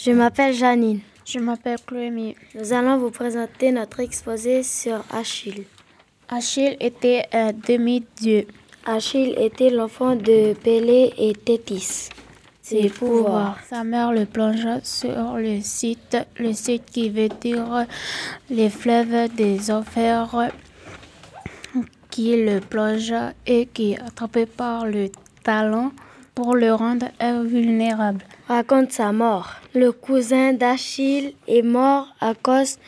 Je m'appelle Janine. Je m'appelle Chloé. Nous allons vous présenter notre exposé sur Achille. Achille était un demi-dieu. Achille était l'enfant de Pélée et Thétis. Ses pouvoirs. Sa mère le plongea sur le site, le site qui veut dire les fleuves des enfers, qui le plongea et qui attrapé par le talon pour le rendre invulnérable. Raconte sa mort. Le cousin d'Achille est mort à cause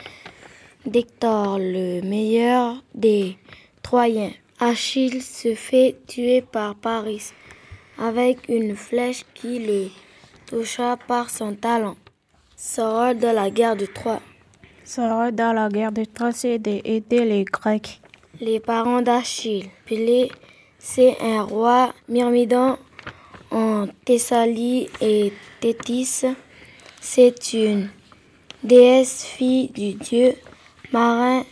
d'Hector, le meilleur des Troyens. Achille se fait tuer par Paris avec une flèche qui le toucha par son talon. Son rôle dans la guerre de Troie. Rôle dans la guerre de Troie, c'est d'aider les Grecs. Les parents d'Achille. Pélée, c'est un roi myrmidon en Thessalie et Thétis, c'est une déesse fille du dieu marin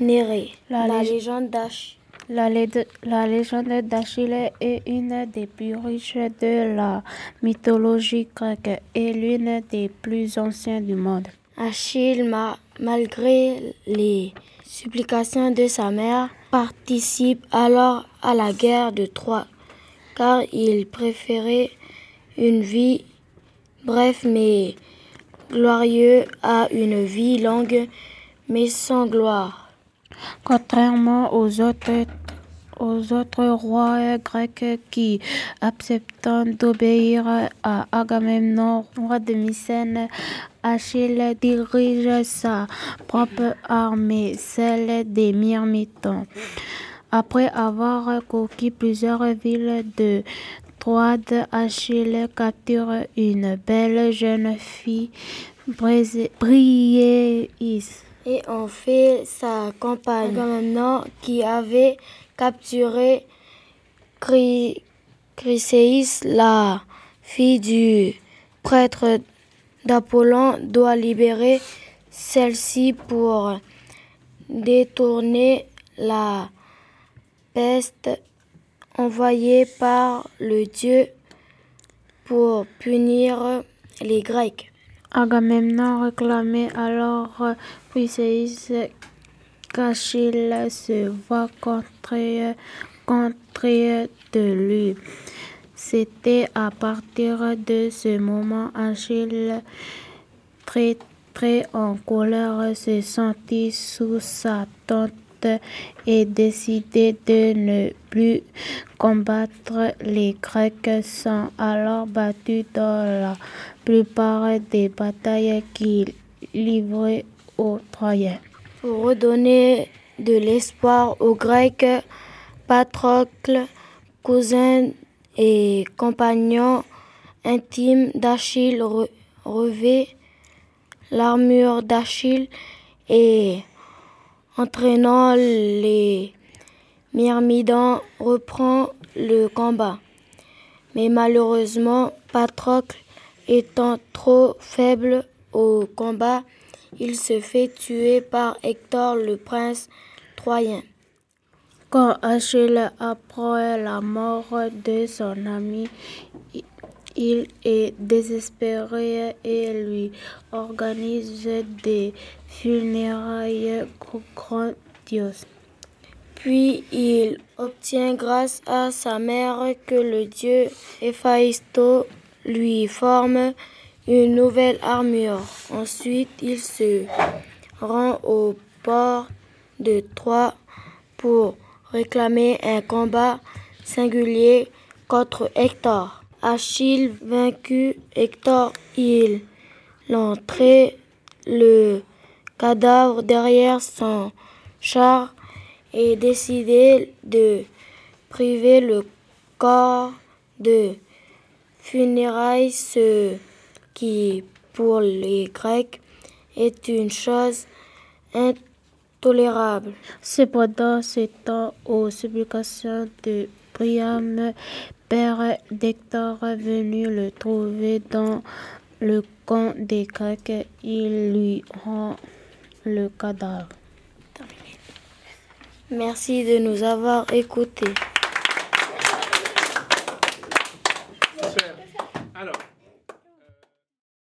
Néré. La, légende d'Achille. La, légende d'Achille est une des plus riches de la mythologie grecque et l'une des plus anciennes du monde. Achille, malgré les supplications de sa mère, participe alors à la guerre de Troie, car il préférait une vie brève mais glorieuse à une vie longue mais sans gloire. Contrairement aux autres, rois grecs qui, acceptant d'obéir à Agamemnon, roi de Mycène, Achille dirige sa propre armée, celle des Myrmitons. Après avoir conquis plusieurs villes de Troade, Achille capture une belle jeune fille, Briéis et on fait sa campagne. Agamemnon qui avait capturé Chryséis, la fille du prêtre d'Apollon, doit libérer celle-ci pour détourner la peste envoyée par le dieu pour punir les Grecs. Agamemnon réclamait alors Chryséis qu'Achille se voit contre, contre de lui. C'était à partir de ce moment Achille, très très en colère, se sentit sous sa tente et décidé de ne plus combattre les Grecs sont alors battus dans la plupart des batailles qu'il livrait aux Troyens. Pour redonner de l'espoir aux Grecs, Patrocle, cousin et compagnon intime d'Achille, revêt l'armure d'Achille et entraînant les Myrmidons reprend le combat. Mais malheureusement, Patrocle étant trop faible au combat, il se fait tuer par Hector le prince troyen. Quand Achille apprend la mort de son ami, il est désespéré et lui organise des funérailles grandioses. Puis il obtient grâce à sa mère que le dieu Héphaïsto lui forme une nouvelle armure. Ensuite, il se rend au port de Troie pour réclamer un combat singulier contre Hector. Achille vaincu Hector, il l'entrée le cadavre derrière son char et décidé de priver le corps de funérailles, ce qui pour les Grecs est une chose intolérable. Cependant, c'est aux supplications de Priam, père d'Hector, venu le trouver dans le camp des Grecs, il lui rend le cadavre. Merci de nous avoir écoutés.